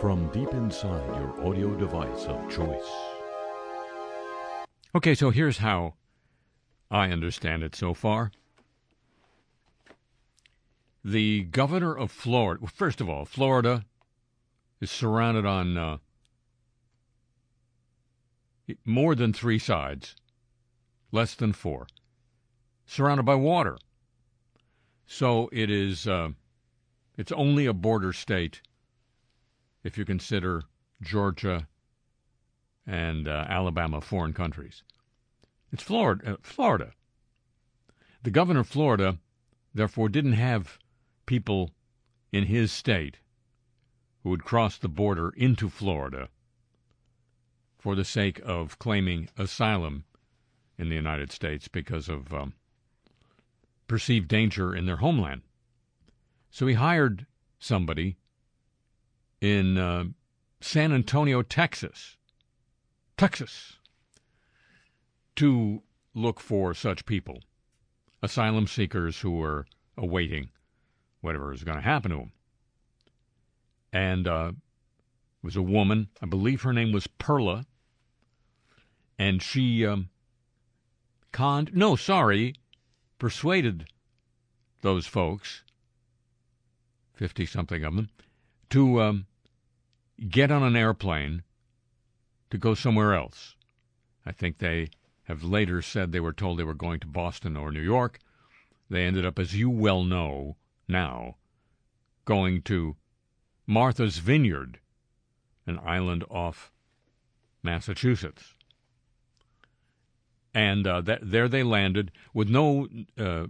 from deep inside your audio device of choice. Okay, so here's how I understand it so far. The governor of Florida, well, first of all, Florida is surrounded on uh, more than three sides, less than four, surrounded by water. So it is, uh, it's only a border state if you consider Georgia and uh, Alabama foreign countries. It's Florida. Uh, Florida. The governor of Florida, therefore, didn't have people in his state who would cross the border into Florida for the sake of claiming asylum in the United States because of um, perceived danger in their homeland. So he hired somebody in uh, San Antonio, Texas, Texas, to look for such people, asylum seekers who were awaiting whatever is going to happen to them. And uh, was a woman, I believe her name was Perla, and she um, conned, no, sorry, persuaded those folks, 50 something of them, to um, get on an airplane to go somewhere else. I think they have later said they were told they were going to Boston or New York. They ended up, as you well know now, going to Martha's Vineyard, an island off Massachusetts. And uh, that, there they landed with no uh,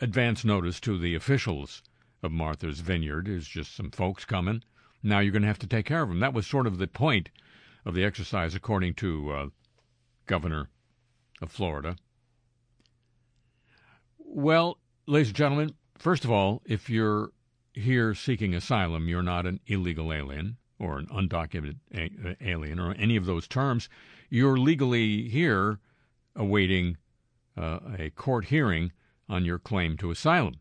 advance notice to the officials of Martha's Vineyard. Is just some folks coming. Now you're going to have to take care of them. That was sort of the point of the exercise, according to uh, Governor of Florida. Well, ladies and gentlemen, first of all, if you're here seeking asylum, you're not an illegal alien or an undocumented a- alien or any of those terms. You're legally here awaiting uh, a court hearing on your claim to asylum.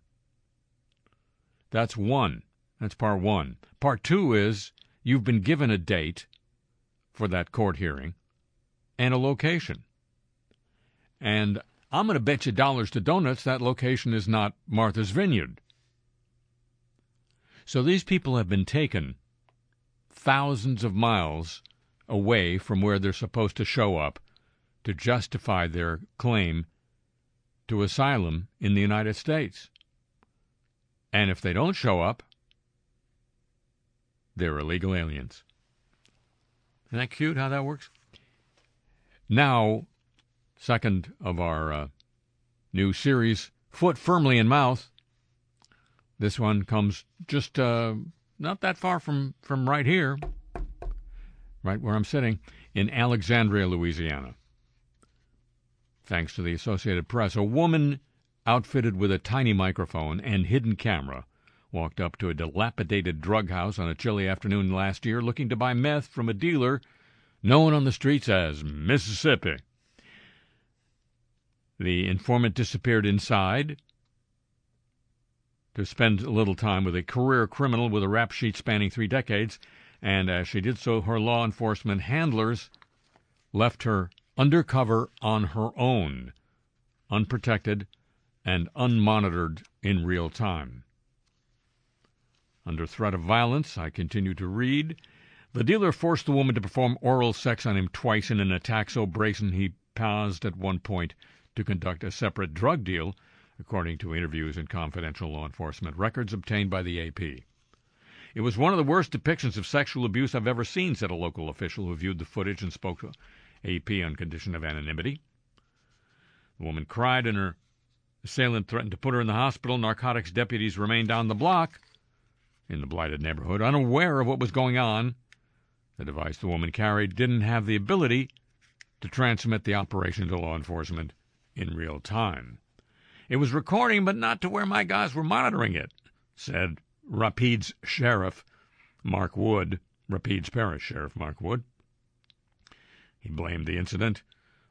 That's one. That's part one. Part two is you've been given a date for that court hearing and a location. And I'm going to bet you dollars to donuts that location is not Martha's Vineyard. So these people have been taken thousands of miles away from where they're supposed to show up to justify their claim to asylum in the United States. And if they don't show up, they're illegal aliens. Isn't that cute how that works? Now, second of our uh, new series, Foot Firmly in Mouth. This one comes just uh, not that far from, from right here, right where I'm sitting, in Alexandria, Louisiana. Thanks to the Associated Press, a woman outfitted with a tiny microphone and hidden camera, walked up to a dilapidated drug house on a chilly afternoon last year looking to buy meth from a dealer known on the streets as Mississippi. The informant disappeared inside to spend a little time with a career criminal with a rap sheet spanning three decades, and as she did so, her law enforcement handlers left her undercover on her own, unprotected and unmonitored in real time. Under threat of violence, I continue to read. The dealer forced the woman to perform oral sex on him twice in an attack so brazen he paused at one point to conduct a separate drug deal, according to interviews and confidential law enforcement records obtained by the AP. It was one of the worst depictions of sexual abuse I've ever seen, said a local official who viewed the footage and spoke to AP on condition of anonymity. The woman cried and her Assailant threatened to put her in the hospital. Narcotics deputies remained down the block in the blighted neighborhood, unaware of what was going on. The device the woman carried didn't have the ability to transmit the operation to law enforcement in real time. It was recording, but not to where my guys were monitoring it, said Rapides Sheriff Mark Wood, Rapides Parish Sheriff Mark Wood. He blamed the incident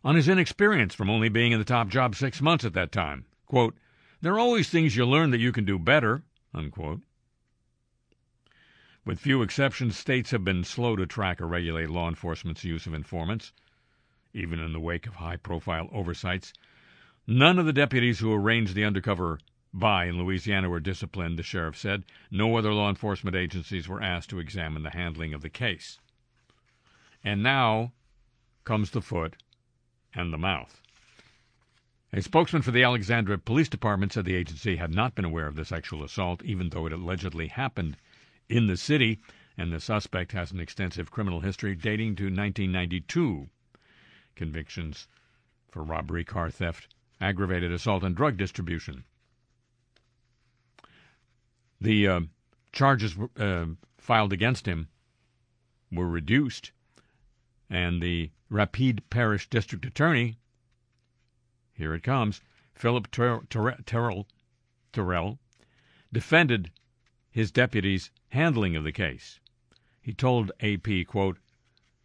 on his inexperience from only being in the top job six months at that time. There are always things you learn that you can do better. With few exceptions, states have been slow to track or regulate law enforcement's use of informants, even in the wake of high profile oversights. None of the deputies who arranged the undercover buy in Louisiana were disciplined, the sheriff said. No other law enforcement agencies were asked to examine the handling of the case. And now comes the foot and the mouth. A spokesman for the Alexandria Police Department said the agency had not been aware of the sexual assault, even though it allegedly happened in the city, and the suspect has an extensive criminal history dating to 1992. Convictions for robbery, car theft, aggravated assault, and drug distribution. The uh, charges uh, filed against him were reduced, and the Rapides Parish District Attorney, here it comes, Philip Terrell, Terrell, defended his deputy's handling of the case. He told AP, quote,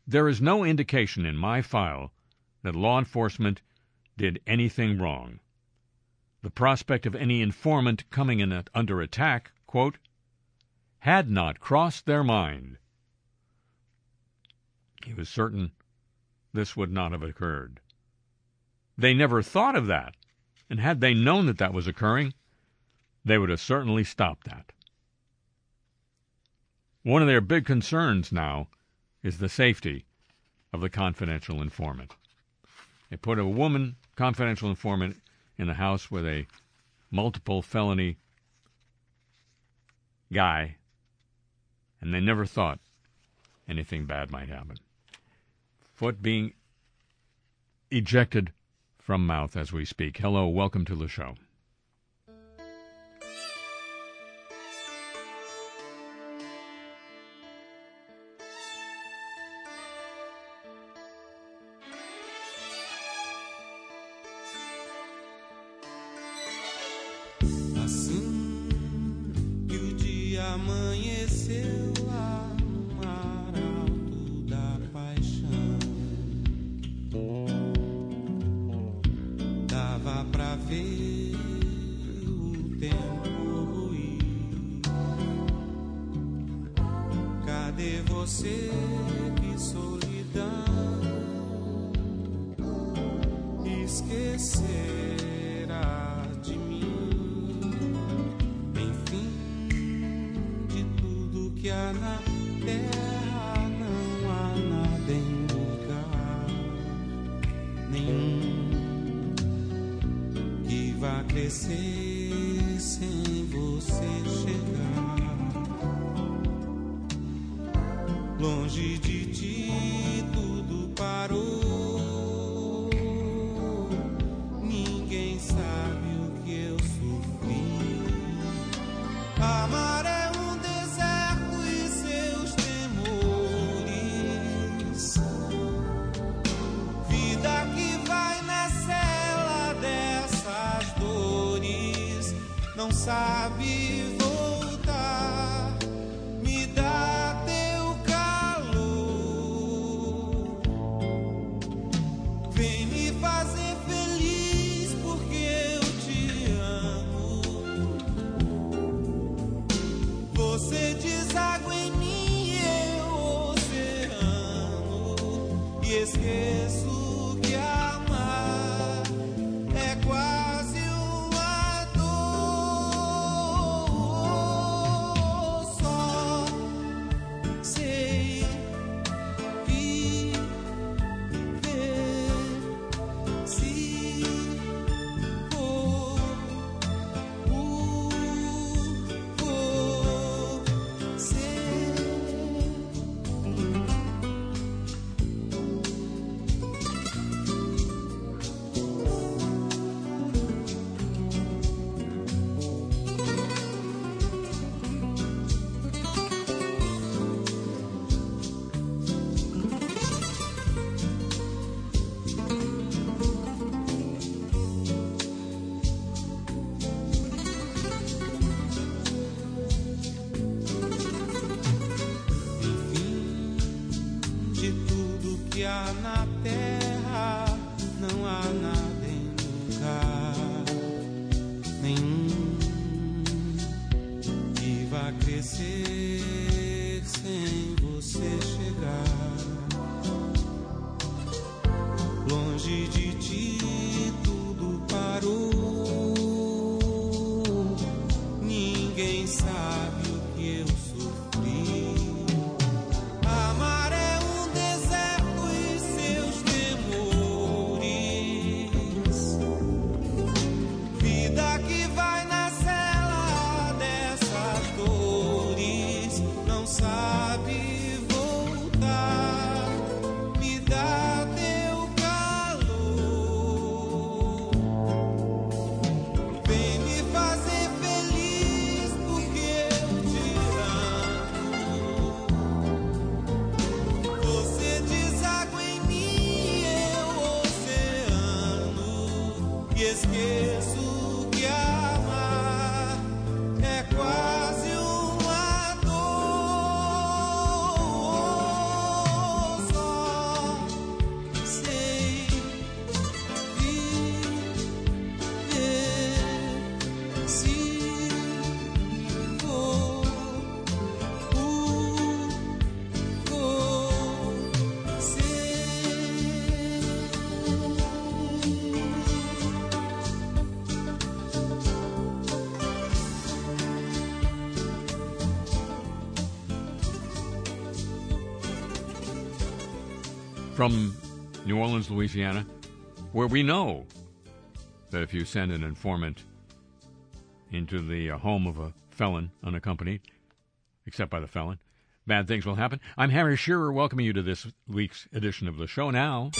There is no indication in my file that law enforcement did anything wrong. The prospect of any informant coming in under attack, quote, had not crossed their mind. He was certain this would not have occurred. They never thought of that, and had they known that that was occurring, they would have certainly stopped that. One of their big concerns now is the safety of the confidential informant. They put a woman, confidential informant, in a house with a multiple felony guy, and they never thought anything bad might happen. Foot being ejected from mouth as we speak. Hello, welcome to the show. amanheceu lá no mar alto da paixão. ver o tempo ruim. Cadê você? longe de From New Orleans, Louisiana, where we know that if you send an informant into the uh, home of a felon unaccompanied, except by the felon, bad things will happen. I'm Harry Shearer, welcoming you to this week's edition of the show now.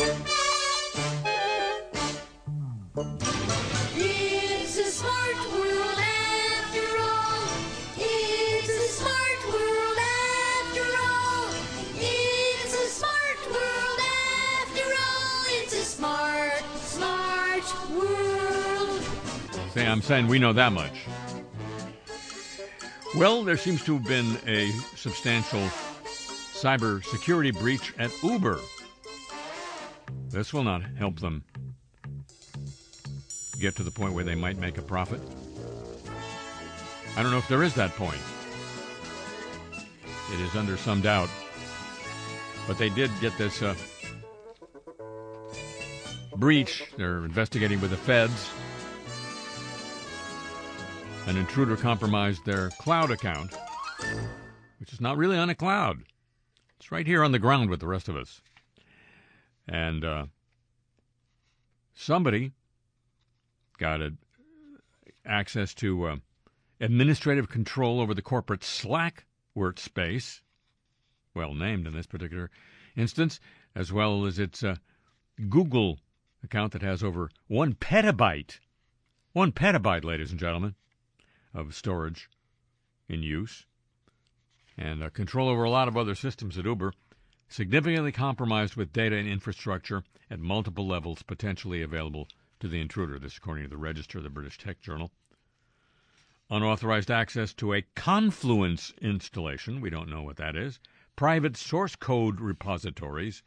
I'm saying we know that much. Well, there seems to have been a substantial cyber security breach at Uber. This will not help them get to the point where they might make a profit. I don't know if there is that point. It is under some doubt. But they did get this uh, breach. They're investigating with the feds. An intruder compromised their cloud account, which is not really on a cloud. It's right here on the ground with the rest of us. And uh, somebody got a, access to uh, administrative control over the corporate Slack workspace, well named in this particular instance, as well as its uh, Google account that has over one petabyte, one petabyte, ladies and gentlemen, of storage in use, and uh, control over a lot of other systems at Uber, significantly compromised with data and infrastructure at multiple levels potentially available to the intruder. This, according to the Register the British Tech Journal. Unauthorized access to a Confluence installation, we don't know what that is, private source code repositories,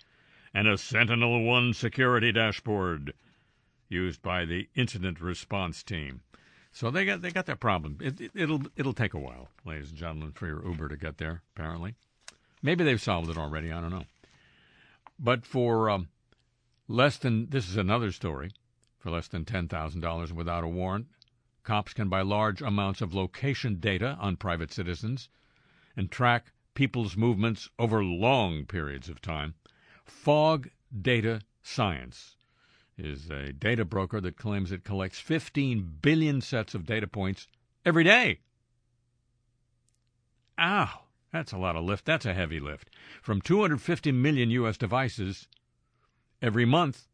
and a Sentinel One security dashboard used by the incident response team. So they got they got that problem. It, it, it'll it'll take a while, ladies and gentlemen, for your Uber to get there. Apparently, maybe they've solved it already. I don't know. But for um, less than this is another story. For less than ten thousand dollars without a warrant, cops can buy large amounts of location data on private citizens and track people's movements over long periods of time. Fog Data Science is a data broker that claims it collects 15 billion sets of data points every day. Ow, that's a lot of lift. That's a heavy lift. From 250 million U.S. devices every month,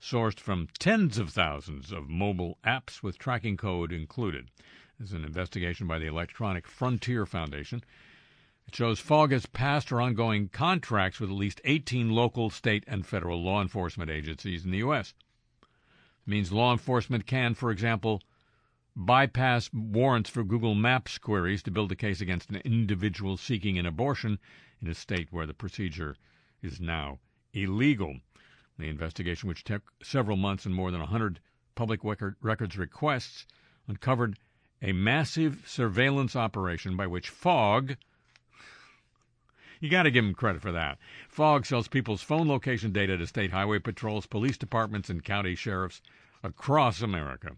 sourced from tens of thousands of mobile apps with tracking code included. Is an investigation by the Electronic Frontier Foundation. It shows Fog has passed or ongoing contracts with at least 18 local, state, and federal law enforcement agencies in the U.S. It means law enforcement can, for example, bypass warrants for Google Maps queries to build a case against an individual seeking an abortion in a state where the procedure is now illegal. The investigation, which took several months and more than 100 public record, records requests, uncovered a massive surveillance operation by which Fog You got to give them credit for that. Fog sells people's phone location data to state highway patrols, police departments, and county sheriffs across America.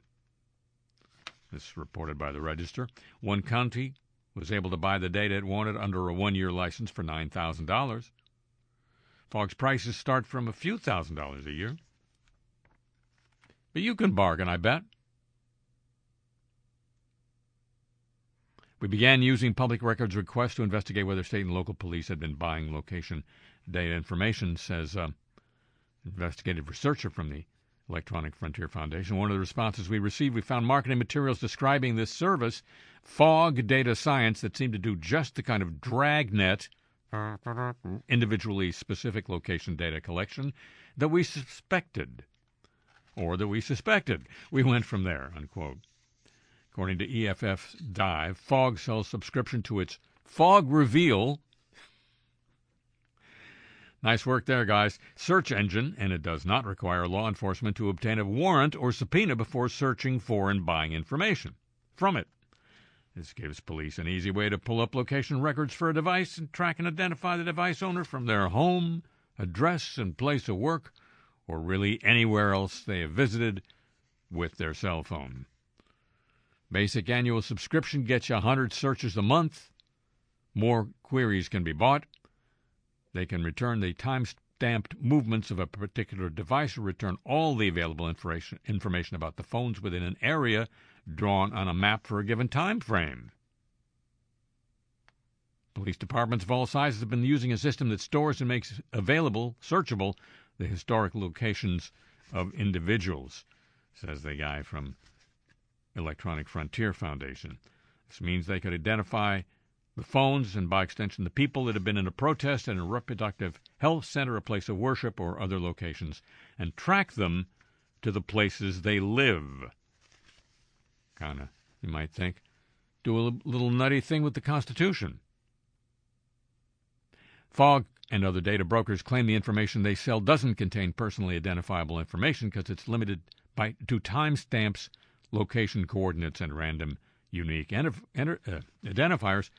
This is reported by the Register. One county was able to buy the data it wanted under a one year license for $9,000. Fog's prices start from a few thousand dollars a year. But you can bargain, I bet. We began using public records requests to investigate whether state and local police had been buying location data information, says uh, investigative researcher from the Electronic Frontier Foundation. One of the responses we received, we found marketing materials describing this service, Fog Data Science, that seemed to do just the kind of dragnet, individually specific location data collection that we suspected, or that we suspected. We went from there, unquote. According to EFF Dive, Fog sells subscription to its Fog Reveal. Nice work there, guys. Search engine, and it does not require law enforcement to obtain a warrant or subpoena before searching for and buying information from it. This gives police an easy way to pull up location records for a device and track and identify the device owner from their home, address, and place of work, or really anywhere else they have visited with their cell phone. Basic annual subscription gets you 100 searches a month. More queries can be bought. They can return the time stamped movements of a particular device or return all the available information, information about the phones within an area drawn on a map for a given time frame. Police departments of all sizes have been using a system that stores and makes available, searchable, the historic locations of individuals, says the guy from Electronic Frontier Foundation. This means they could identify the phones and, by extension, the people that have been in a protest at a reproductive health center, a place of worship, or other locations, and track them to the places they live. Kind of, you might think, do a little nutty thing with the Constitution. Fog and other data brokers claim the information they sell doesn't contain personally identifiable information because it's limited by to timestamps location coordinates, and random unique uh, identifiers,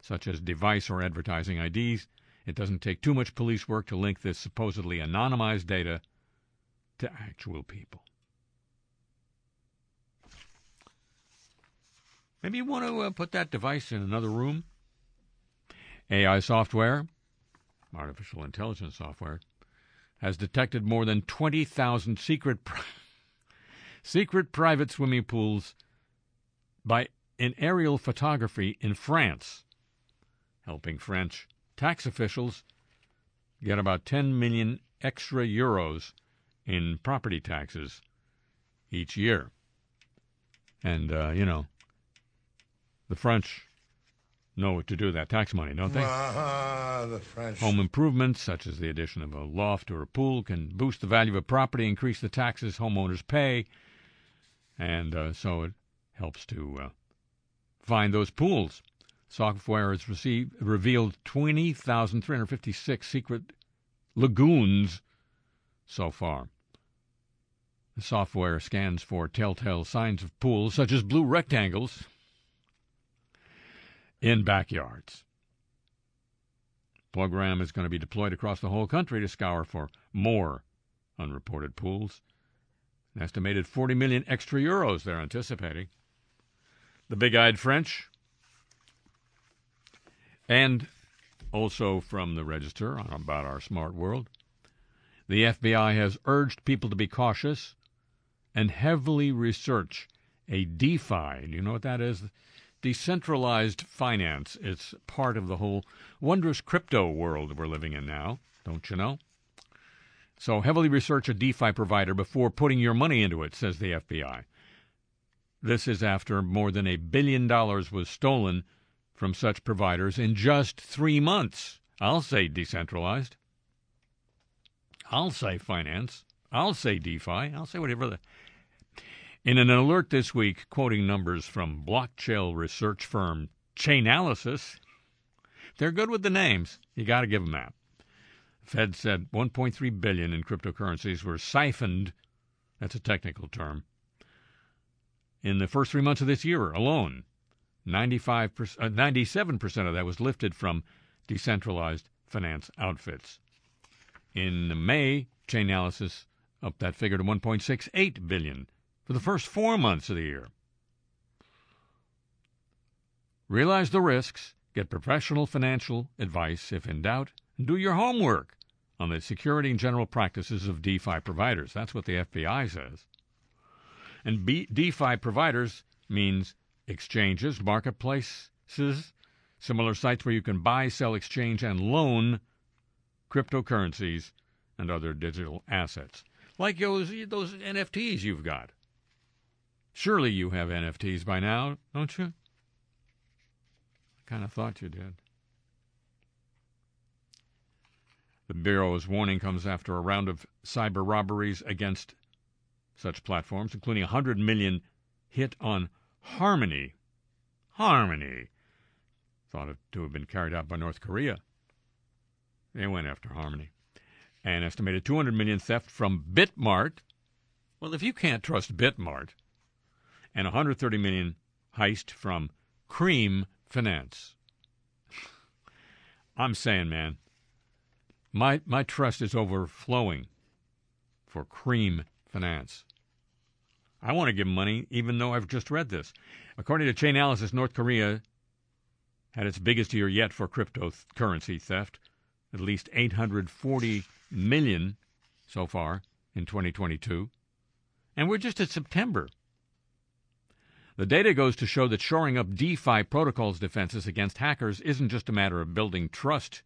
such as device or advertising IDs. It doesn't take too much police work to link this supposedly anonymized data to actual people. Maybe you want to uh, put that device in another room. AI software, artificial intelligence software, has detected more than 20,000 secret secret private swimming pools by an aerial photography in France, helping French tax officials get about 10 million extra euros in property taxes each year. And, uh, you know, the French know what to do with that tax money, don't they? Ah, the French. Home improvements, such as the addition of a loft or a pool, can boost the value of a property, increase the taxes homeowners pay, and uh, so it helps to uh, find those pools. Software has received, revealed 20,356 secret lagoons so far. The software scans for telltale signs of pools, such as blue rectangles, in backyards. Program is going to be deployed across the whole country to scour for more unreported pools. An estimated 40 million extra euros they're anticipating. The big eyed French. And also from the Register about our smart world. The FBI has urged people to be cautious and heavily research a DeFi. Do you know what that is? Decentralized finance. It's part of the whole wondrous crypto world we're living in now, don't you know? So heavily research a DeFi provider before putting your money into it, says the FBI. This is after more than a billion dollars was stolen from such providers in just three months. I'll say decentralized. I'll say finance. I'll say DeFi. I'll say whatever. The... In an alert this week, quoting numbers from blockchain research firm Chainalysis, they're good with the names. You got to give them that. Fed said 1.3 billion in cryptocurrencies were siphoned. That's a technical term. In the first three months of this year alone, 95 uh, 97% of that was lifted from decentralized finance outfits. In May, Chainalysis upped that figure to 1.68 billion for the first 4 months of the year. Realize the risks, get professional financial advice if in doubt, and do your homework on the security and general practices of DeFi providers. That's what the FBI says. And B- DeFi providers means exchanges, marketplaces, similar sites where you can buy, sell, exchange, and loan cryptocurrencies and other digital assets. Like those, those NFTs you've got. Surely you have NFTs by now, don't you? I kind of thought you did. The Bureau's warning comes after a round of cyber robberies against such platforms, including a 100 million hit on Harmony. Harmony. Thought to have been carried out by North Korea. They went after Harmony. An estimated 200 million theft from Bitmart. Well, if you can't trust Bitmart, and 130 million heist from Cream Finance. I'm saying, man, my my trust is overflowing for Cream Finance. I want to give money, even though I've just read this. According to Chainalysis, North Korea had its biggest year yet for cryptocurrency theft, at least 840 million so far in 2022, and we're just at September. The data goes to show that shoring up DeFi protocols defenses against hackers isn't just a matter of building trust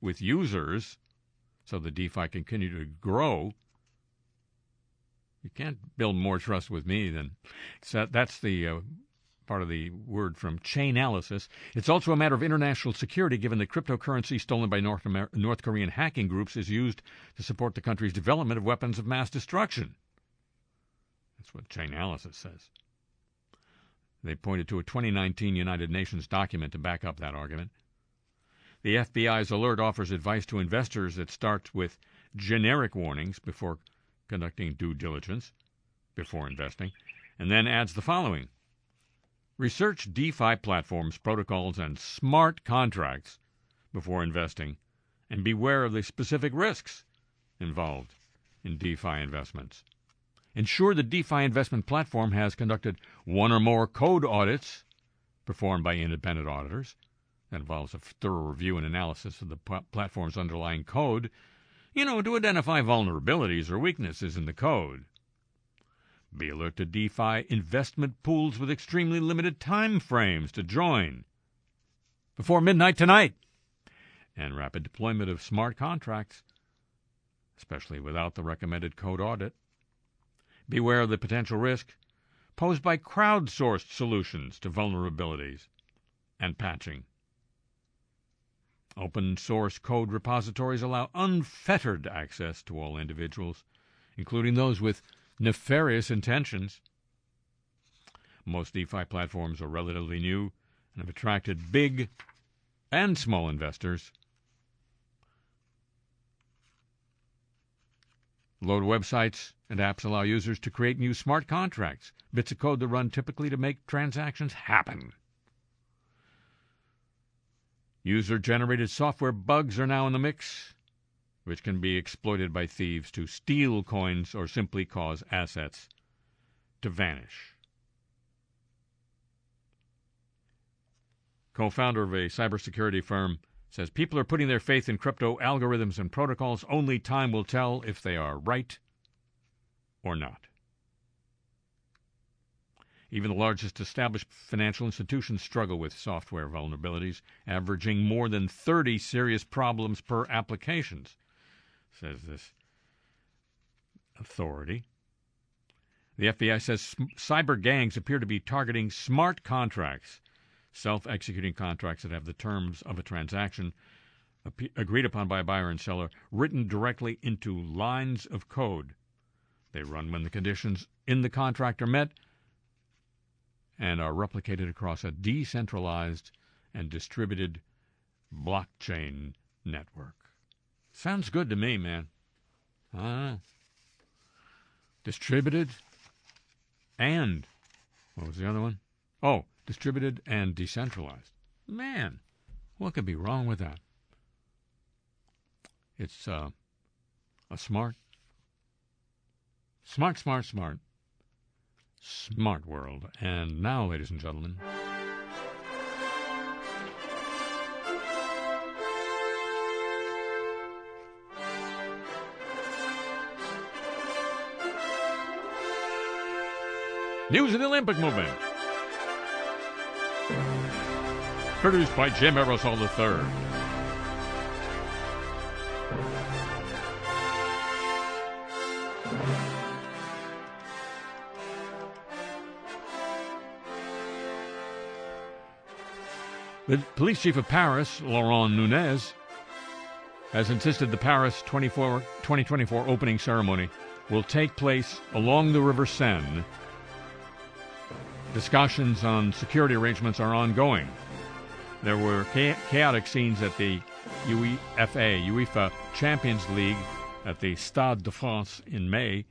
with users so the DeFi continue to grow. You can't build more trust with me than so that's the uh, part of the word from Chainalysis. It's also a matter of international security, given that cryptocurrency stolen by North, Amer- North Korean hacking groups is used to support the country's development of weapons of mass destruction. That's what Chainalysis says. They pointed to a 2019 United Nations document to back up that argument. The FBI's alert offers advice to investors that starts with generic warnings before conducting due diligence, before investing, and then adds the following Research DeFi platforms, protocols, and smart contracts before investing, and beware of the specific risks involved in DeFi investments. Ensure the DeFi investment platform has conducted one or more code audits performed by independent auditors. That involves a thorough review and analysis of the platform's underlying code, you know, to identify vulnerabilities or weaknesses in the code. Be alert to DeFi investment pools with extremely limited time frames to join before midnight tonight, and rapid deployment of smart contracts, especially without the recommended code audit. Beware of the potential risk posed by crowdsourced solutions to vulnerabilities and patching. Open source code repositories allow unfettered access to all individuals, including those with nefarious intentions. Most DeFi platforms are relatively new and have attracted big and small investors. Load websites and apps allow users to create new smart contracts, bits of code that run typically to make transactions happen. User generated software bugs are now in the mix, which can be exploited by thieves to steal coins or simply cause assets to vanish. Co founder of a cybersecurity firm says people are putting their faith in crypto algorithms and protocols. Only time will tell if they are right or not. Even the largest established financial institutions struggle with software vulnerabilities, averaging more than 30 serious problems per applications, says this authority. The FBI says cyber gangs appear to be targeting smart contracts, self executing contracts that have the terms of a transaction agreed upon by buyer and seller written directly into lines of code. They run when the conditions in the contract are met and are replicated across a decentralized and distributed blockchain network. Sounds good to me, man. Ah. Distributed and what was the other one? Oh, distributed and decentralized. Man, what could be wrong with that? It's uh, a smart, smart, smart, smart, smart world. And now, ladies and gentlemen. News of the Olympic movement. Produced by Jim Aerosol III. The police chief of Paris, Laurent Nunez, has insisted the Paris 2024 opening ceremony will take place along the River Seine. Discussions on security arrangements are ongoing. There were cha- chaotic scenes at the UEFA, UEFA Champions League at the Stade de France in May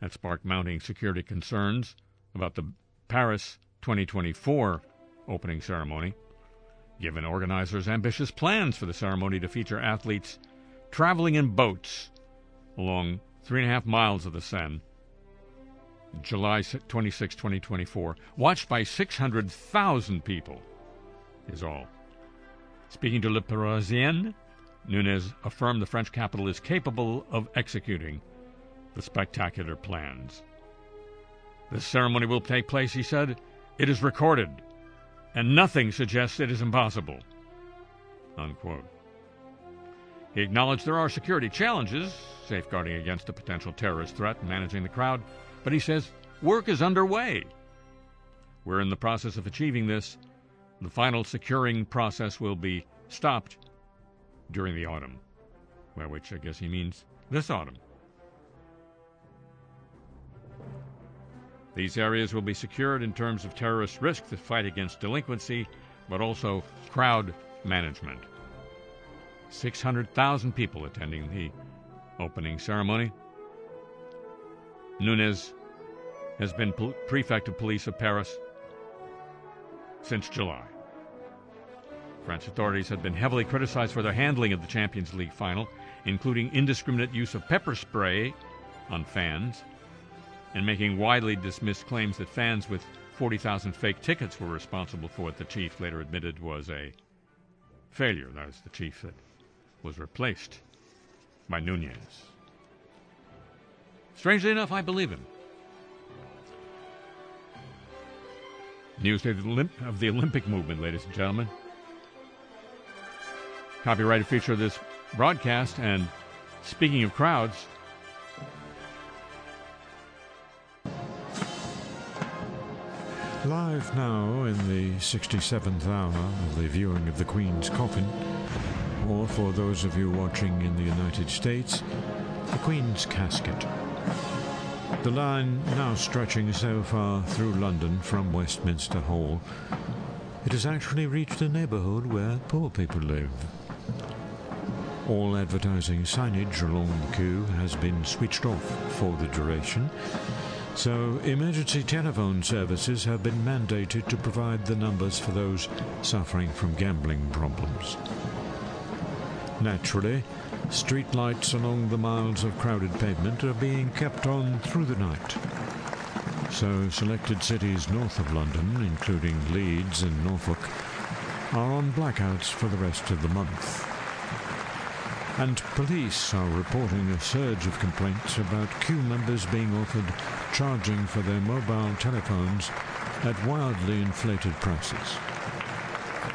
that sparked mounting security concerns about the Paris 2024 opening ceremony. Given organizers ambitious plans for the ceremony to feature athletes traveling in boats along three and a half miles of the Seine, July 26, 2024, watched by 600,000 people, is all. Speaking to Le Parisien, Nunez affirmed the French capital is capable of executing the spectacular plans. The ceremony will take place, he said. It is recorded, and nothing suggests it is impossible. Unquote. He acknowledged there are security challenges, safeguarding against a potential terrorist threat and managing the crowd, but he says work is underway. We're in the process of achieving this. The final securing process will be stopped during the autumn, by which I guess he means this autumn. These areas will be secured in terms of terrorist risk, the fight against delinquency, but also crowd management. 600,000 people attending the opening ceremony. Nunez has been pol- prefect of police of Paris since July. French authorities have been heavily criticized for their handling of the Champions League final, including indiscriminate use of pepper spray on fans and making widely dismissed claims that fans with 40,000 fake tickets were responsible for what the chief later admitted was a failure. That was the chief that was replaced by Nunez. Strangely enough, I believe him. News of the Olympic movement, ladies and gentlemen. Copyrighted feature of this broadcast, and speaking of crowds, Live now in the 67th hour of the viewing of the Queen's coffin, or for those of you watching in the United States, the Queen's casket. The line now stretching so far through London from Westminster Hall, it has actually reached a neighbourhood where poor people live. All advertising signage along the queue has been switched off for the duration, so emergency telephone services have been mandated to provide the numbers for those suffering from gambling problems. Naturally, street lights along the miles of crowded pavement are being kept on through the night. So selected cities north of London, including Leeds and Norfolk, are on blackouts for the rest of the month. And police are reporting a surge of complaints about queue members being offered charging for their mobile telephones at wildly inflated prices.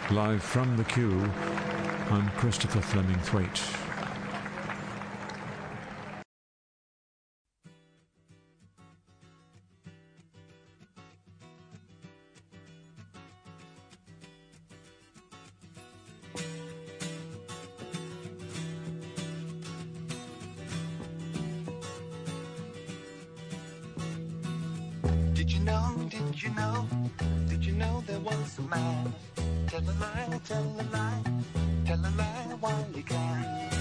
Live from the queue, I'm Christopher Fleming Thwaite. Did you know, did you know, did you know there was a man? Tell a lie, tell a lie, tell a lie while you can.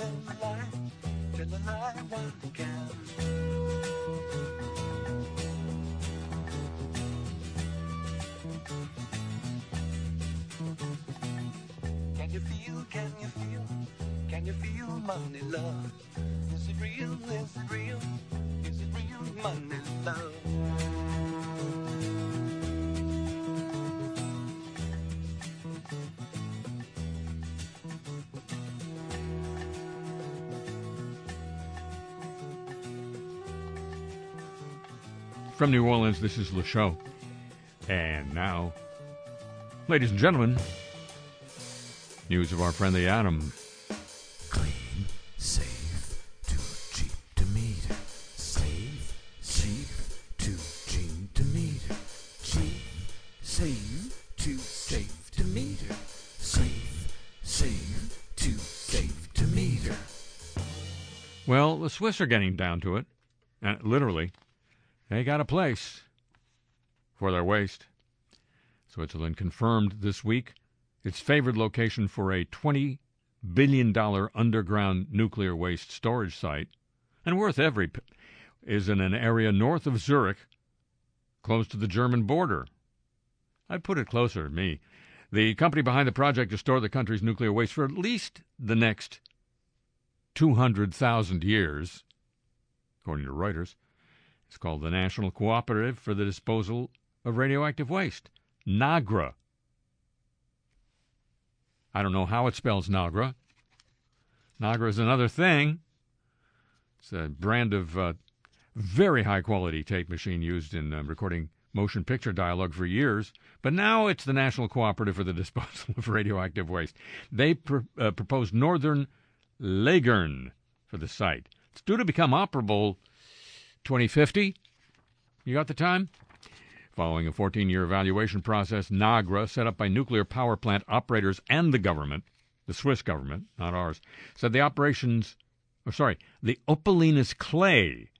Can you feel, can you feel, can you feel money love? Is it real, is it real, From New Orleans, this is Le Show. And now, ladies and gentlemen, news of our friend the Atom. Clean, safe, too cheap to meter. Safe, cheap, too cheap to meter. Cheap, safe, too safe to meter. Safe, safe, too safe to meter. Well, the Swiss are getting down to it. And literally, they got a place for their waste. Switzerland confirmed this week its favored location for a $20 billion underground nuclear waste storage site, and worth every p- is in an area north of Zurich, close to the German border. I'd put it closer, to me. The company behind the project to store the country's nuclear waste for at least the next 200,000 years, according to Reuters. It's called the National Cooperative for the Disposal of Radioactive Waste, NAGRA. I don't know how it spells NAGRA. NAGRA is another thing. It's a brand of uh, very high quality tape machine used in uh, recording motion picture dialogue for years, but now it's the National Cooperative for the Disposal of Radioactive Waste. They pr- uh, proposed Northern Lagern for the site. It's due to become operable 2050. You got the time? Following a 14 year evaluation process, NAGRA, set up by nuclear power plant operators and the government, the Swiss government, not ours, said the operations, or sorry, the Opalinus clay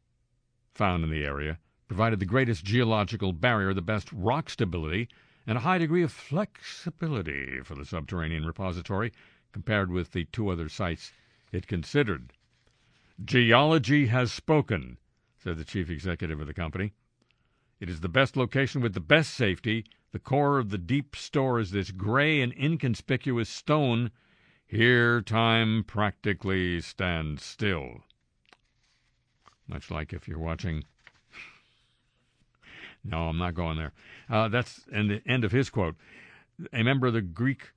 found in the area provided the greatest geological barrier, the best rock stability, and a high degree of flexibility for the subterranean repository compared with the two other sites it considered. Geology has spoken, said the chief executive of the company. It is the best location with the best safety. The core of the deep store is this gray and inconspicuous stone. Here time practically stands still. Much like if you're watching. No, I'm not going there. Uh, that's the end of his quote. A member of the Greek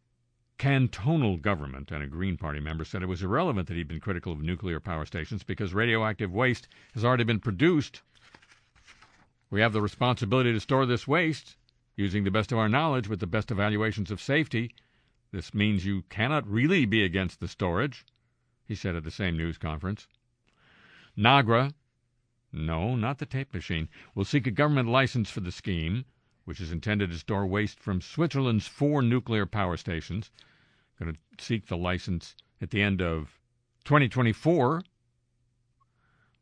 cantonal government and a Green Party member said it was irrelevant that he'd been critical of nuclear power stations because radioactive waste has already been produced. We have the responsibility to store this waste using the best of our knowledge with the best evaluations of safety. This means you cannot really be against the storage, he said at the same news conference. Nagra, no, not the tape machine, will seek a government license for the scheme, which is intended to store waste from Switzerland's four nuclear power stations. Going to seek the license at the end of 2024,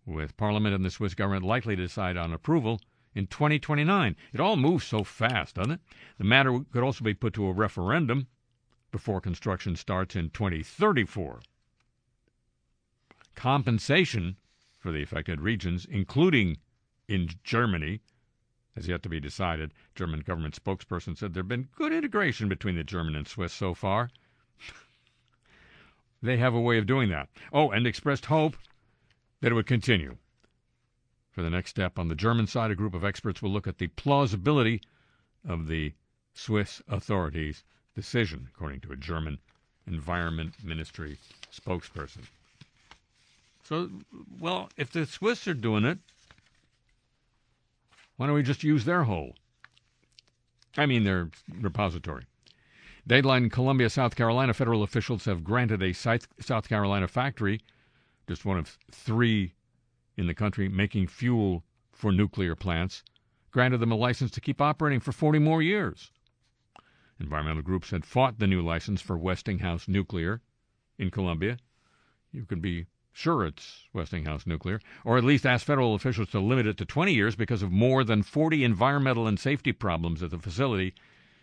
with Parliament and the Swiss government likely to decide on approval in 2029. It all moves so fast, doesn't it? The matter could also be put to a referendum before construction starts in 2034. Compensation for the affected regions, including in Germany, has yet to be decided. German government spokesperson said there had been good integration between the German and Swiss so far. they have a way of doing that. Oh, and expressed hope that it would continue. For the next step on the German side, a group of experts will look at the plausibility of the Swiss authorities' decision, according to a German Environment Ministry spokesperson. So, well, if the Swiss are doing it, why don't we just use their hole? I mean, their repository. Deadline Columbia, South Carolina. Federal officials have granted a South Carolina factory, just one of three in the country making fuel for nuclear plants, granted them a license to keep operating for 40 more years. Environmental groups had fought the new license for Westinghouse Nuclear in Columbia. You could be sure it's Westinghouse Nuclear, or at least ask federal officials to limit it to 20 years because of more than 40 environmental and safety problems at the facility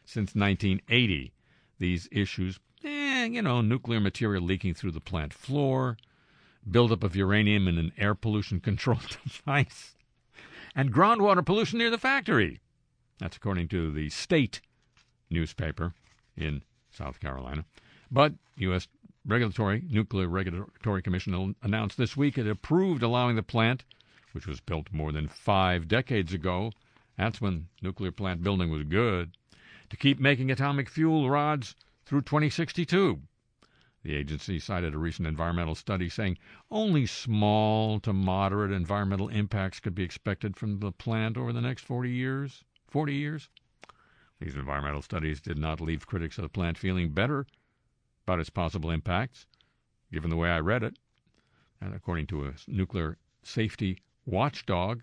since 1980. These issues, eh, you know, nuclear material leaking through the plant floor, buildup of uranium in an air pollution control device, and groundwater pollution near the factory. That's according to the state newspaper in South Carolina. But U.S. Regulatory Nuclear Regulatory Commission announced this week it approved allowing the plant, which was built more than five decades ago, that's when nuclear plant building was good, to keep making atomic fuel rods through 2062. The agency cited a recent environmental study saying only small to moderate environmental impacts could be expected from the plant over the next 40 years. 40 years? These environmental studies did not leave critics of the plant feeling better about its possible impacts, given the way I read it. And according to a nuclear safety watchdog,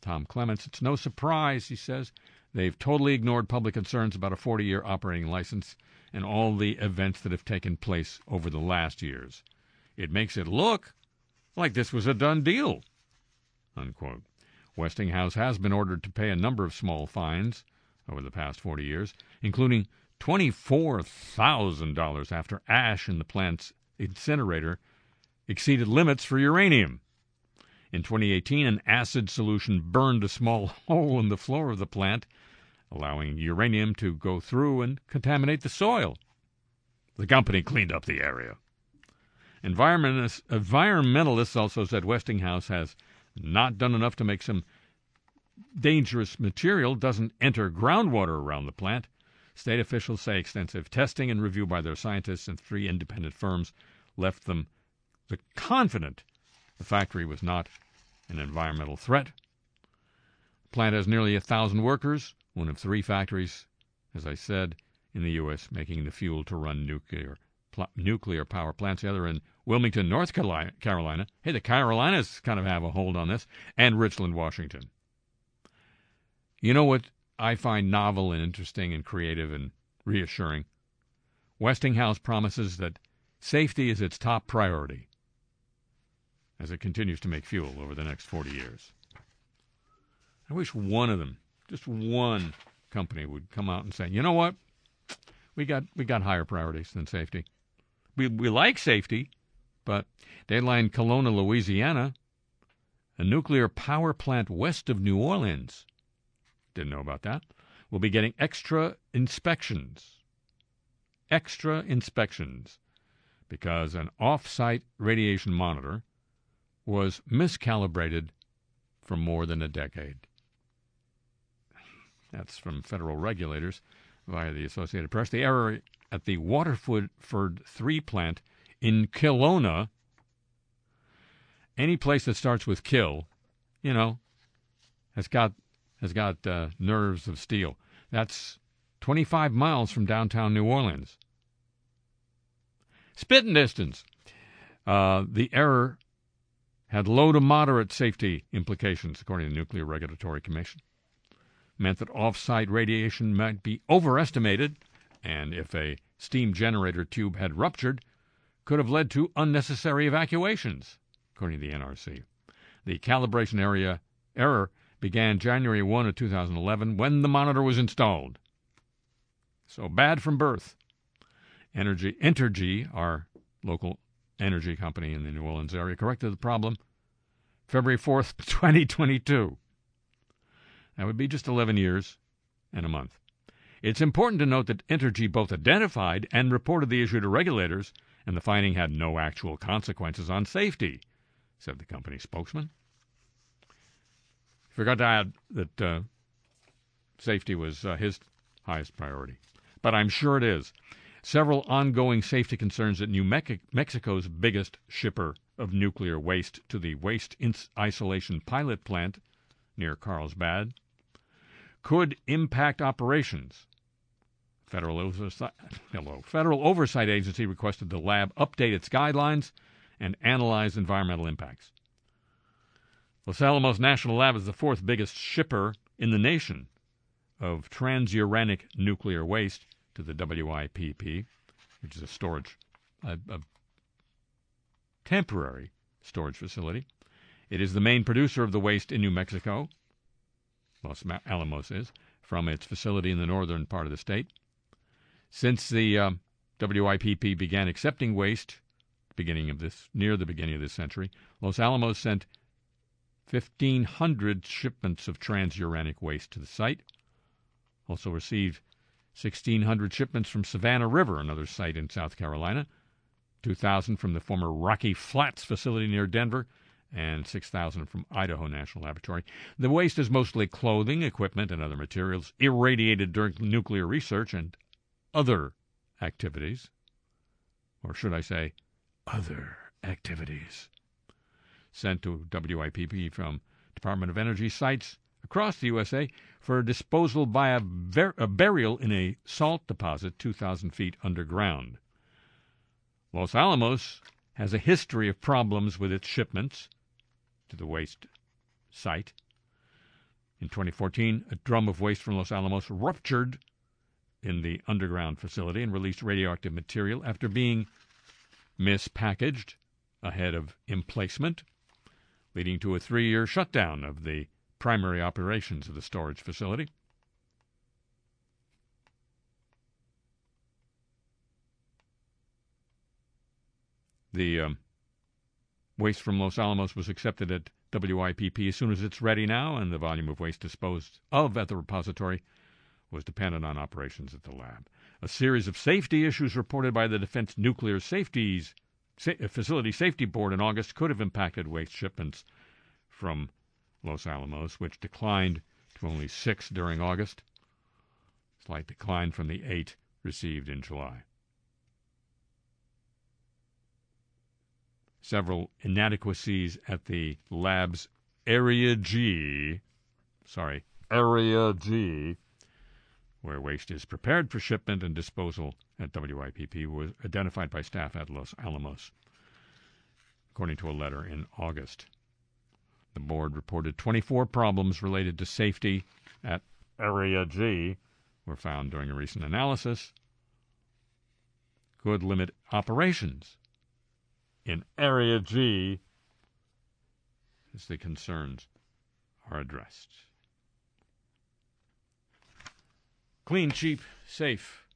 Tom Clements, it's no surprise, he says, they've totally ignored public concerns about a 40 year operating license and all the events that have taken place over the last years. It makes it look like this was a done deal. Unquote. Westinghouse has been ordered to pay a number of small fines over the past 40 years, including $24,000 after ash in the plant's incinerator exceeded limits for uranium. In 2018, an acid solution burned a small hole in the floor of the plant allowing uranium to go through and contaminate the soil. The company cleaned up the area. Environmentalists, environmentalists also said Westinghouse has not done enough to make some dangerous material doesn't enter groundwater around the plant. State officials say extensive testing and review by their scientists and three independent firms left them the confident the factory was not an environmental threat. The plant has nearly a thousand workers, one of three factories, as I said, in the U.S. making the fuel to run nuclear pl- nuclear power plants. The other in Wilmington, North Carolina. Hey, the Carolinas kind of have a hold on this, and Richland, Washington. You know what I find novel and interesting and creative and reassuring? Westinghouse promises that safety is its top priority as it continues to make fuel over the next 40 years. I wish one of them just one company would come out and say, you know what, we got we got higher priorities than safety. We we like safety, but Deadline Killona, Louisiana, a nuclear power plant west of New Orleans, didn't know about that, We'll be getting extra inspections. Extra inspections because an off-site radiation monitor was miscalibrated for more than a decade. That's from federal regulators via the Associated Press. The error at the Waterford 3 plant in Killona, any place that starts with kill, you know, has got has got uh, nerves of steel. That's 25 miles from downtown New Orleans. Spitting distance. Uh, the error had low to moderate safety implications, according to the Nuclear Regulatory Commission. Meant that off-site radiation might be overestimated, and if a steam generator tube had ruptured, could have led to unnecessary evacuations, according to the NRC. The calibration area error began January 1 of 2011 when the monitor was installed. So bad from birth. Energy Entergy, our local energy company in the New Orleans area, corrected the problem February 4th, 2022. That would be just 11 years and a month. It's important to note that Entergy both identified and reported the issue to regulators, and the finding had no actual consequences on safety, said the company spokesman. Forgot to add that uh, safety was uh, his highest priority, but I'm sure it is. Several ongoing safety concerns at New Mex- Mexico's biggest shipper of nuclear waste to the waste isolation pilot plant near Carlsbad could impact operations. Federal oversight, hello, Federal Oversight Agency requested the lab update its guidelines and analyze environmental impacts. Los Alamos National Lab is the fourth biggest shipper in the nation of transuranic nuclear waste to the WIPP, which is a storage, a, a temporary storage facility. It is the main producer of the waste in New Mexico. Los Alamos is from its facility in the northern part of the state. Since the um, WIPP began accepting waste, beginning of this near the beginning of this century, Los Alamos sent 1,500 shipments of transuranic waste to the site. Also received 1,600 shipments from Savannah River, another site in South Carolina, 2,000 from the former Rocky Flats facility near Denver, and 6,000 from Idaho National Laboratory. The waste is mostly clothing, equipment, and other materials irradiated during nuclear research and other activities. Or should I say, other activities sent to WIPP from Department of Energy sites across the USA for disposal by a, ver- a burial in a salt deposit 2,000 feet underground. Los Alamos has a history of problems with its shipments to the waste site. In 2014, a drum of waste from Los Alamos ruptured in the underground facility and released radioactive material after being mispackaged ahead of emplacement leading to a three year shutdown of the primary operations of the storage facility. The um, waste from Los Alamos was accepted at WIPP as soon as it's ready now, and the volume of waste disposed of at the repository was dependent on operations at the lab. A series of safety issues reported by the Defense Nuclear Safeties Facility Safety Board in August could have impacted waste shipments from Los Alamos, which declined to only six during August, slight decline from the eight received in July. Several inadequacies at the lab's Area G, sorry, Area G, where waste is prepared for shipment and disposal at WIPP, was identified by staff at Los Alamos, according to a letter in August. The board reported 24 problems related to safety at Area G were found during a recent analysis. Could limit operations in Area G as the concerns are addressed. Clean, cheap, safe.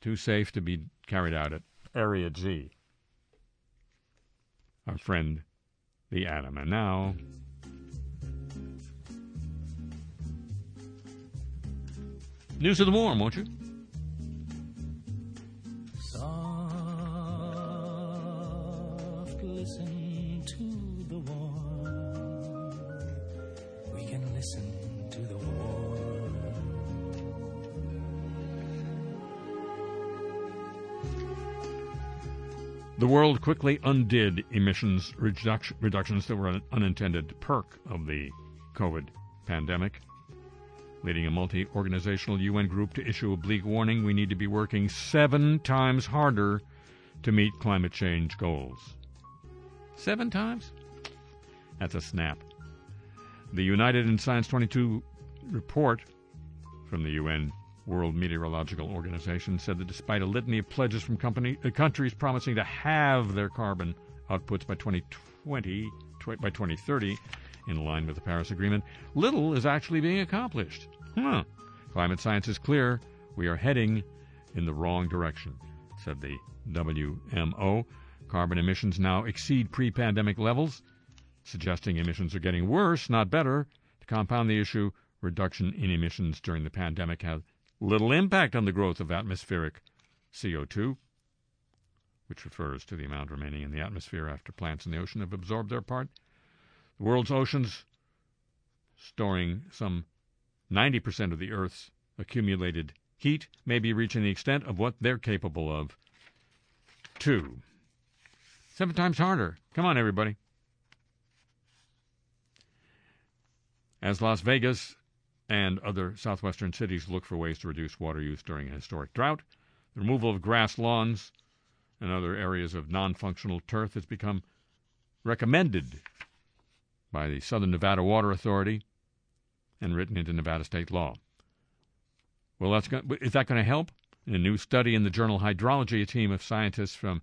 Too safe to be carried out at Area G. Our friend, the atom. And now. News of the warm, won't you? Soft, listen to the warm. We can listen The world quickly undid emissions reduc- reductions that were an unintended perk of the COVID pandemic. leading a multi organizational UN group to issue a bleak warning we need to be working seven times harder to meet climate change goals. Seven times? That's a snap. The United in Science 22 report from the UN World Meteorological Organization said that despite a litany of pledges from company, uh, countries promising to halve their carbon outputs by 2020, tw- by 2030, in line with the Paris Agreement, little is actually being accomplished. Huh. Climate science is clear. We are heading in the wrong direction, said the WMO. Carbon emissions now exceed pre pandemic levels, suggesting emissions are getting worse, not better. To compound the issue, reduction in emissions during the pandemic had little impact on the growth of atmospheric CO2, which refers to the amount remaining in the atmosphere after plants in the ocean have absorbed their part. The world's oceans, storing some 90% of the Earth's accumulated heat, may be reaching the extent of what they're capable of. Two. Seven times harder. Come on, everybody. As Las Vegas and other southwestern cities look for ways to reduce water use during a historic drought, the removal of grass lawns and other areas of non functional turf has become recommended by the Southern Nevada Water Authority and written into Nevada state law. Well, that's go- is that going to help? In a new study in the journal Hydrology, a team of scientists from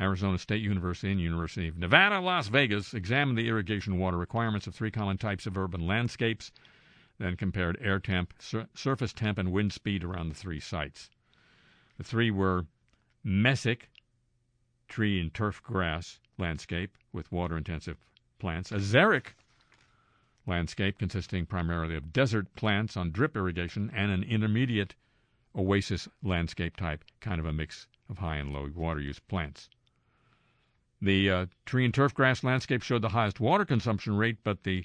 Arizona State University and University of Nevada, Las Vegas examined the irrigation water requirements of three common types of urban landscapes, then compared air temp, sur- surface temp, and wind speed around the three sites. The three were mesic, tree and turf grass landscape with water intensive plants, a xeric landscape consisting primarily of desert plants on drip irrigation, and an intermediate oasis landscape type, kind of a mix of high and low water use plants. The uh, tree and turf grass landscape showed the highest water consumption rate, but the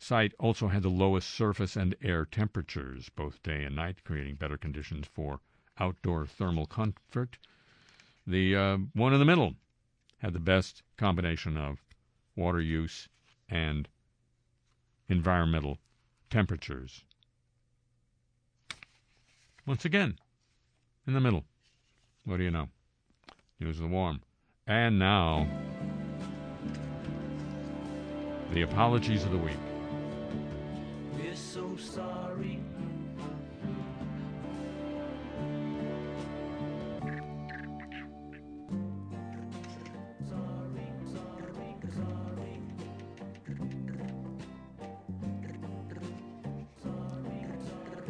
site also had the lowest surface and air temperatures, both day and night, creating better conditions for outdoor thermal comfort. The uh, one in the middle had the best combination of water use and environmental temperatures. Once again, in the middle. What do you know? News of the warm. And now, the apologies of the week. Sorry.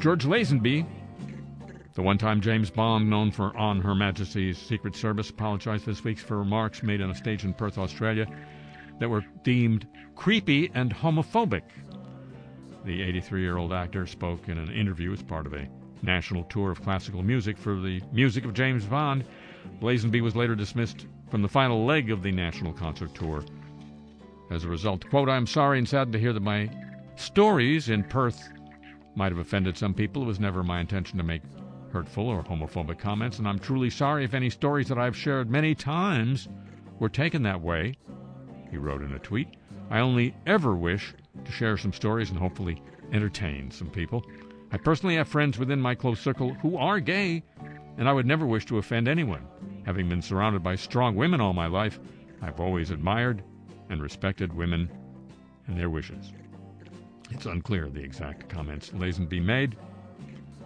George Lazenby, the one time James Bond known for On Her Majesty's Secret Service, apologized this week for remarks made on a stage in Perth, Australia, that were deemed creepy and homophobic. The 83 year old actor spoke in an interview as part of a national tour of classical music for the music of James Bond. Lazenby was later dismissed from the final leg of the national concert tour. As a result, quote, I'm sorry and saddened to hear that my stories in Perth might have offended some people. It was never my intention to make hurtful or homophobic comments, and I'm truly sorry if any stories that I've shared many times were taken that way, he wrote in a tweet. I only ever wish to share some stories and hopefully entertain some people. I personally have friends within my close circle who are gay, and I would never wish to offend anyone. Having been surrounded by strong women all my life, I've always admired and respected women and their wishes. It's unclear the exact comments Lazenby made.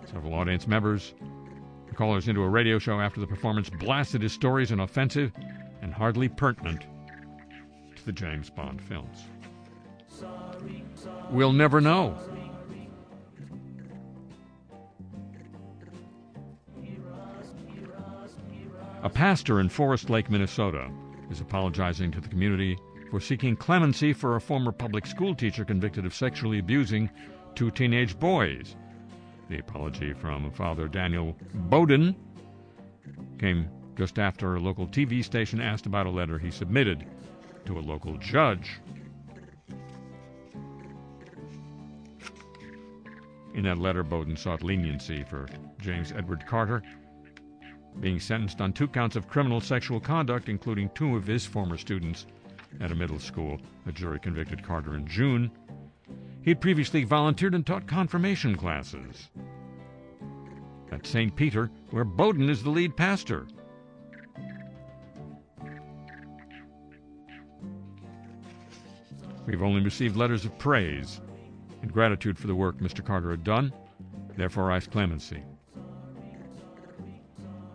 Several audience members, callers into a radio show after the performance, blasted his stories as offensive and hardly pertinent to the James Bond films. We'll never know. A pastor in Forest Lake, Minnesota, is apologizing to the community for seeking clemency for a former public school teacher convicted of sexually abusing two teenage boys. The apology from Father Daniel Bowden came just after a local TV station asked about a letter he submitted to a local judge. In that letter, Bowden sought leniency for James Edward Carter, being sentenced on two counts of criminal sexual conduct, including two of his former students at a middle school. A jury convicted Carter in June. He had previously volunteered and taught confirmation classes at St. Peter, where Bowden is the lead pastor. We've only received letters of praise and gratitude for the work Mr. Carter had done, therefore ask clemency.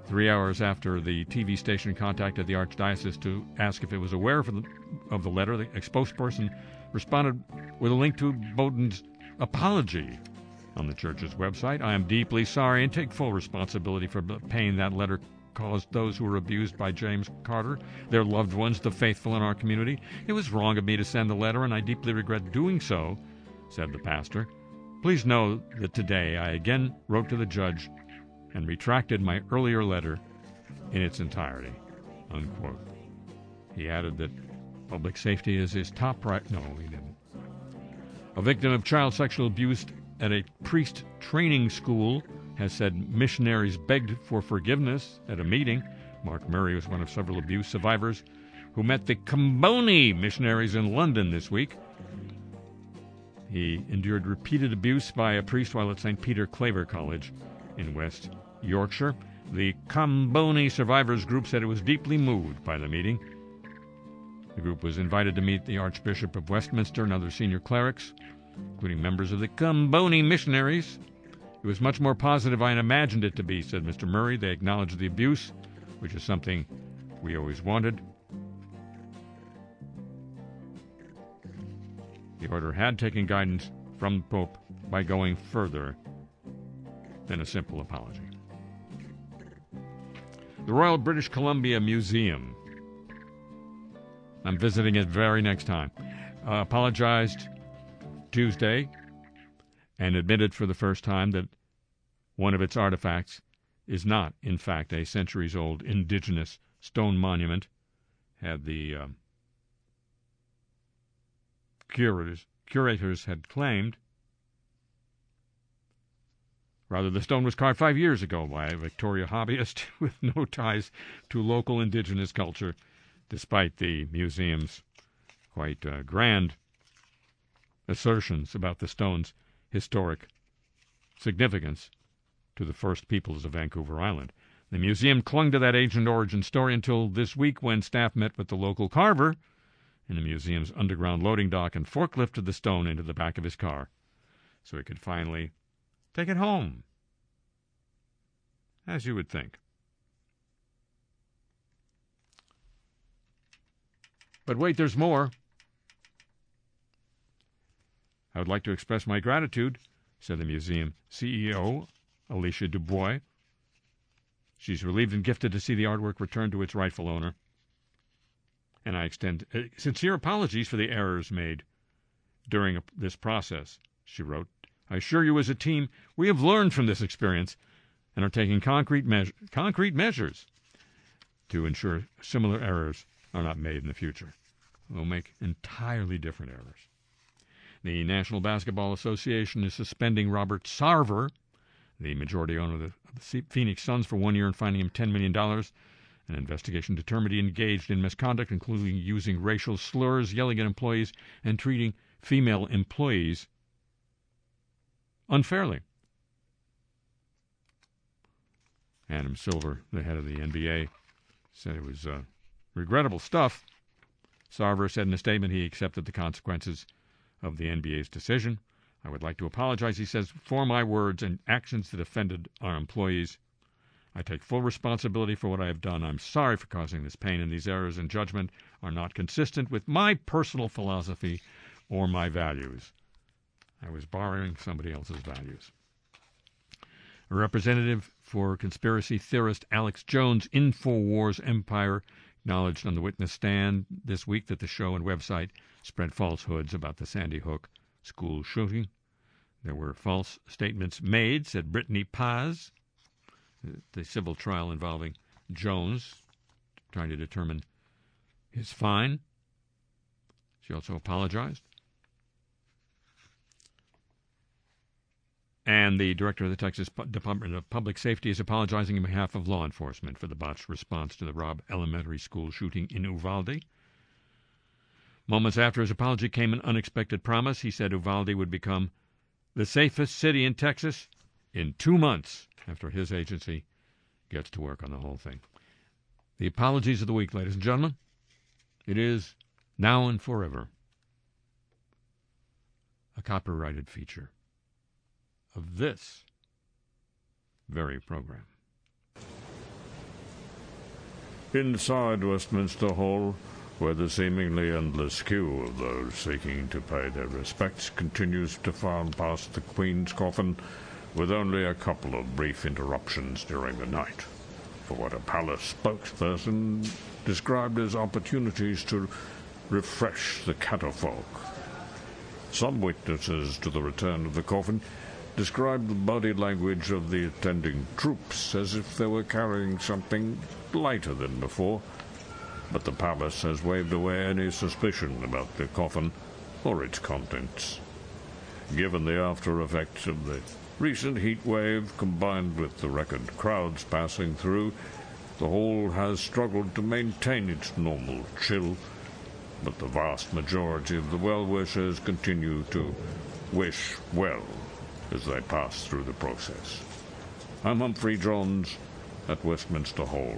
Three hours after the TV station contacted the Archdiocese to ask if it was aware of the, of the letter, the spokesperson responded with a link to Bowden's apology on the church's website. I am deeply sorry and take full responsibility for the pain that letter caused those who were abused by James Carter, their loved ones, the faithful in our community. It was wrong of me to send the letter, and I deeply regret doing so, said the pastor. Please know that today I again wrote to the judge and retracted my earlier letter in its entirety. Unquote. He added that public safety is his top right. No, he didn't. A victim of child sexual abuse at a priest training school has said missionaries begged for forgiveness at a meeting. Mark Murray was one of several abuse survivors who met the Comboni missionaries in London this week. He endured repeated abuse by a priest while at St. Peter Claver College in West Yorkshire. The Comboni Survivors Group said it was deeply moved by the meeting. The group was invited to meet the Archbishop of Westminster and other senior clerics, including members of the Comboni missionaries. It was much more positive than I imagined it to be, said Mr. Murray. They acknowledged the abuse, which is something we always wanted. The order had taken guidance from the Pope by going further than a simple apology. The Royal British Columbia Museum. I'm visiting it very next time. Uh, apologized Tuesday and admitted for the first time that one of its artifacts is not, in fact, a centuries old indigenous stone monument. Had the um, curators, curators had claimed. Rather, the stone was carved five years ago by a Victoria hobbyist with no ties to local indigenous culture, despite the museum's quite uh, grand assertions about the stone's historic significance to the first peoples of Vancouver Island. The museum clung to that ancient origin story until this week when staff met with the local carver in the museum's underground loading dock and forklifted the stone into the back of his car so he could finally take it home. As you would think. But wait, there's more. I would like to express my gratitude, said the museum CEO, Alicia Dubois. She's relieved and gifted to see the artwork returned to its rightful owner. And I extend uh, sincere apologies for the errors made during this process, she wrote. I assure you, as a team, we have learned from this experience and are taking concrete, measure, concrete measures to ensure similar errors are not made in the future. We'll make entirely different errors. The National Basketball Association is suspending Robert Sarver, the majority owner of the, of the Phoenix Suns, for one year and fining him $10 million. An investigation determined he engaged in misconduct, including using racial slurs, yelling at employees, and treating female employees unfairly. Adam Silver, the head of the NBA, said it was uh, regrettable stuff. Sarver said in a statement he accepted the consequences of the NBA's decision. I would like to apologize, he says, for my words and actions that offended our employees. I take full responsibility for what I have done. I'm sorry for causing this pain, and these errors in judgment are not consistent with my personal philosophy or my values. I was borrowing somebody else's values. A representative for conspiracy theorist Alex Jones, InfoWars Empire, acknowledged on the witness stand this week that the show and website spread falsehoods about the Sandy Hook school shooting. There were false statements made, said Brittany Paz, the civil trial involving Jones, trying to determine his fine. She also apologized. And the director of the Texas Department of Public Safety is apologizing on behalf of law enforcement for the botched response to the Robb Elementary School shooting in Uvalde. Moments after his apology came an unexpected promise. He said Uvalde would become the safest city in Texas in two months after his agency gets to work on the whole thing. The apologies of the week, ladies and gentlemen. It is now and forever a copyrighted feature of this very program. Inside Westminster Hall, where the seemingly endless queue of those seeking to pay their respects continues to file past the Queen's coffin, with only a couple of brief interruptions during the night, for what a palace spokesperson described as opportunities to refresh the catafalque. Some witnesses to the return of the coffin described the body language of the attending troops as if they were carrying something lighter than before, but the palace has waved away any suspicion about the coffin or its contents. Given the after effects of the recent heat wave combined with the record crowds passing through, the hall has struggled to maintain its normal chill, but the vast majority of the well-wishers continue to wish well as they pass through the process. I'm Humphrey Johns at Westminster Hall.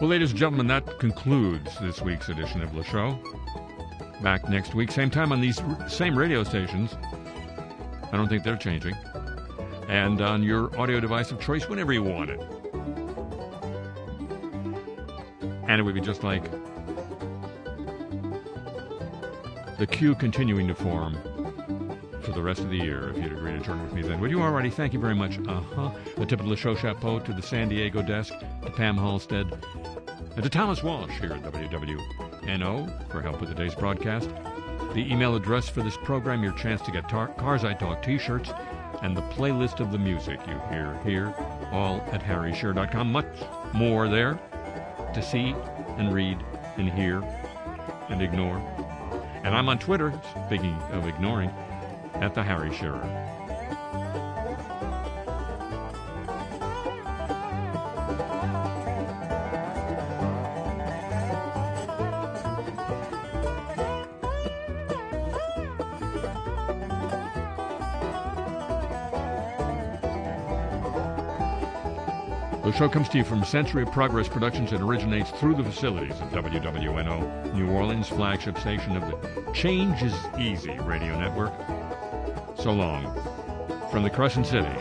Well, ladies and gentlemen, that concludes this week's edition of the show. Back next week, same time on these r- same radio stations. I don't think they're changing. And on your audio device of choice whenever you want it. And it would be just like the queue continuing to form for the rest of the year if you'd agree to join with me then. Would you already? Thank you very much. Uh huh. A tip of the show chapeau to the San Diego desk, to Pam Halstead, and to Thomas Walsh here at WWNO for help with today's broadcast. The email address for this program, your chance to get tar- Cars I Talk t shirts, and the playlist of the music you hear here, all at harryshearer.com. Much more there to see and read and hear and ignore. And I'm on Twitter, speaking of ignoring, at the Harry Shearer. Show comes to you from Century of Progress Productions and originates through the facilities of WWNO, New Orleans, flagship station of the Change is Easy radio network. So long from the Crescent City